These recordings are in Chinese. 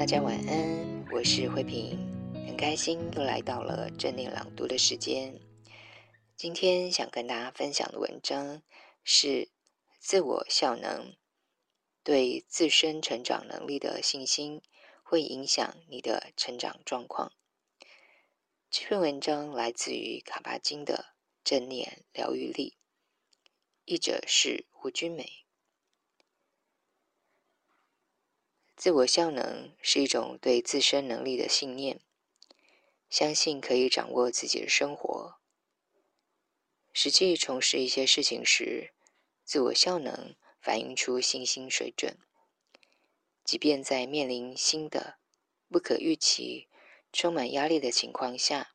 大家晚安，我是慧萍，很开心又来到了正念朗读的时间。今天想跟大家分享的文章是自我效能，对自身成长能力的信心会影响你的成长状况。这篇文章来自于卡巴金的正念疗愈力，译者是胡君美。自我效能是一种对自身能力的信念，相信可以掌握自己的生活。实际从事一些事情时，自我效能反映出信心水准。即便在面临新的、不可预期、充满压力的情况下，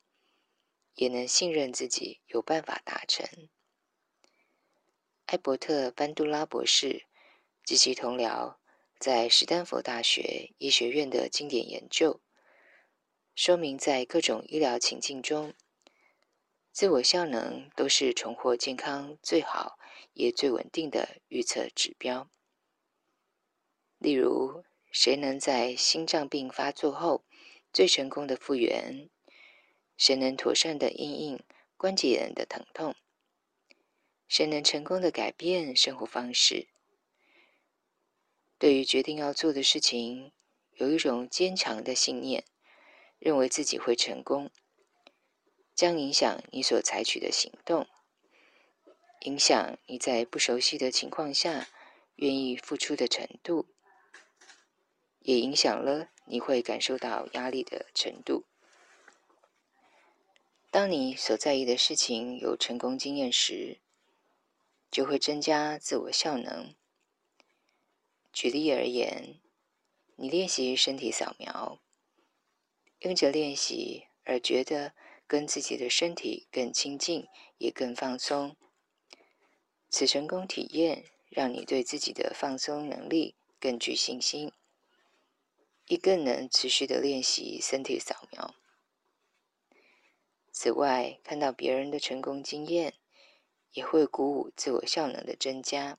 也能信任自己有办法达成。艾伯特·班杜拉博士及其同僚。在史丹佛大学医学院的经典研究说明，在各种医疗情境中，自我效能都是重获健康最好也最稳定的预测指标。例如，谁能在心脏病发作后最成功的复原？谁能妥善的应应关节炎的疼痛？谁能成功的改变生活方式？对于决定要做的事情，有一种坚强的信念，认为自己会成功，将影响你所采取的行动，影响你在不熟悉的情况下愿意付出的程度，也影响了你会感受到压力的程度。当你所在意的事情有成功经验时，就会增加自我效能。举例而言，你练习身体扫描，因着练习而觉得跟自己的身体更亲近，也更放松。此成功体验让你对自己的放松能力更具信心，亦更能持续的练习身体扫描。此外，看到别人的成功经验，也会鼓舞自我效能的增加。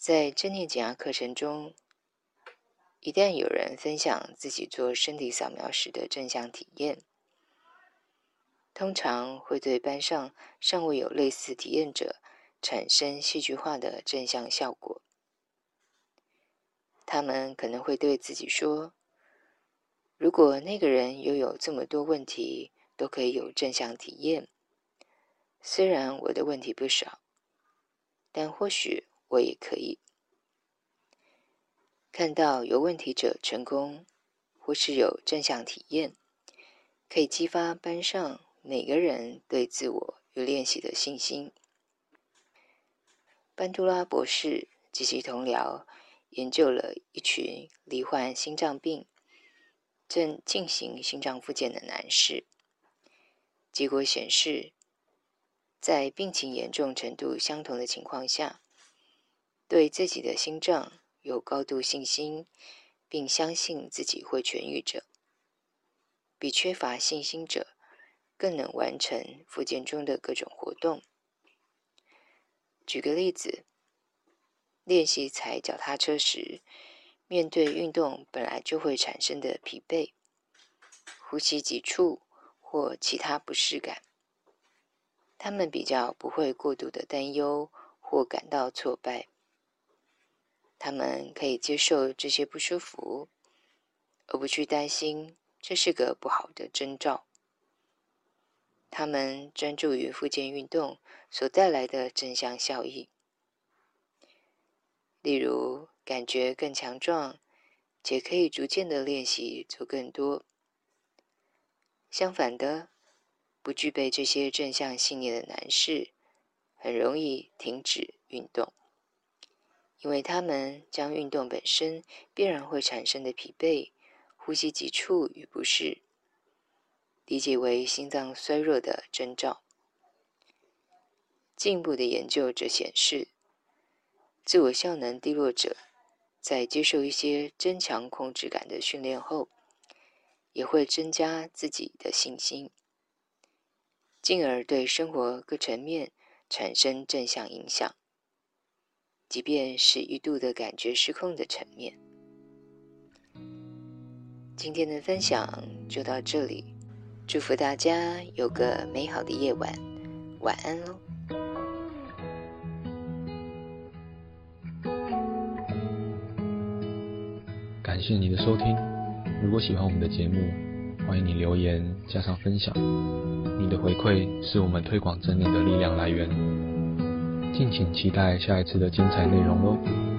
在正念减压课程中，一旦有人分享自己做身体扫描时的正向体验，通常会对班上尚未有类似体验者产生戏剧化的正向效果。他们可能会对自己说：“如果那个人拥有这么多问题，都可以有正向体验，虽然我的问题不少，但或许……”我也可以看到有问题者成功，或是有正向体验，可以激发班上每个人对自我与练习的信心。班杜拉博士及其同僚研究了一群罹患心脏病、正进行心脏复健的男士，结果显示，在病情严重程度相同的情况下，对自己的心脏有高度信心，并相信自己会痊愈者，比缺乏信心者更能完成复健中的各种活动。举个例子，练习踩脚踏车时，面对运动本来就会产生的疲惫、呼吸急促或其他不适感，他们比较不会过度的担忧或感到挫败。他们可以接受这些不舒服，而不去担心这是个不好的征兆。他们专注于复健运动所带来的正向效益，例如感觉更强壮，且可以逐渐的练习做更多。相反的，不具备这些正向信念的男士，很容易停止运动，因为他们将运动本身必然会产生的疲惫、呼吸急促与不适，理解为心脏衰弱的征兆。进一步的研究则显示，自我效能低落者在接受一些增强控制感的训练后，也会增加自己的信心。进而对生活各层面产生正向影响，即便是一度的感觉失控的层面。今天的分享就到这里，祝福大家有个美好的夜晚，晚安喽！感谢你的收听，如果喜欢我们的节目，欢迎你留言加上分享。你的回馈是我们推广正念的力量来源，敬请期待下一次的精彩内容喽。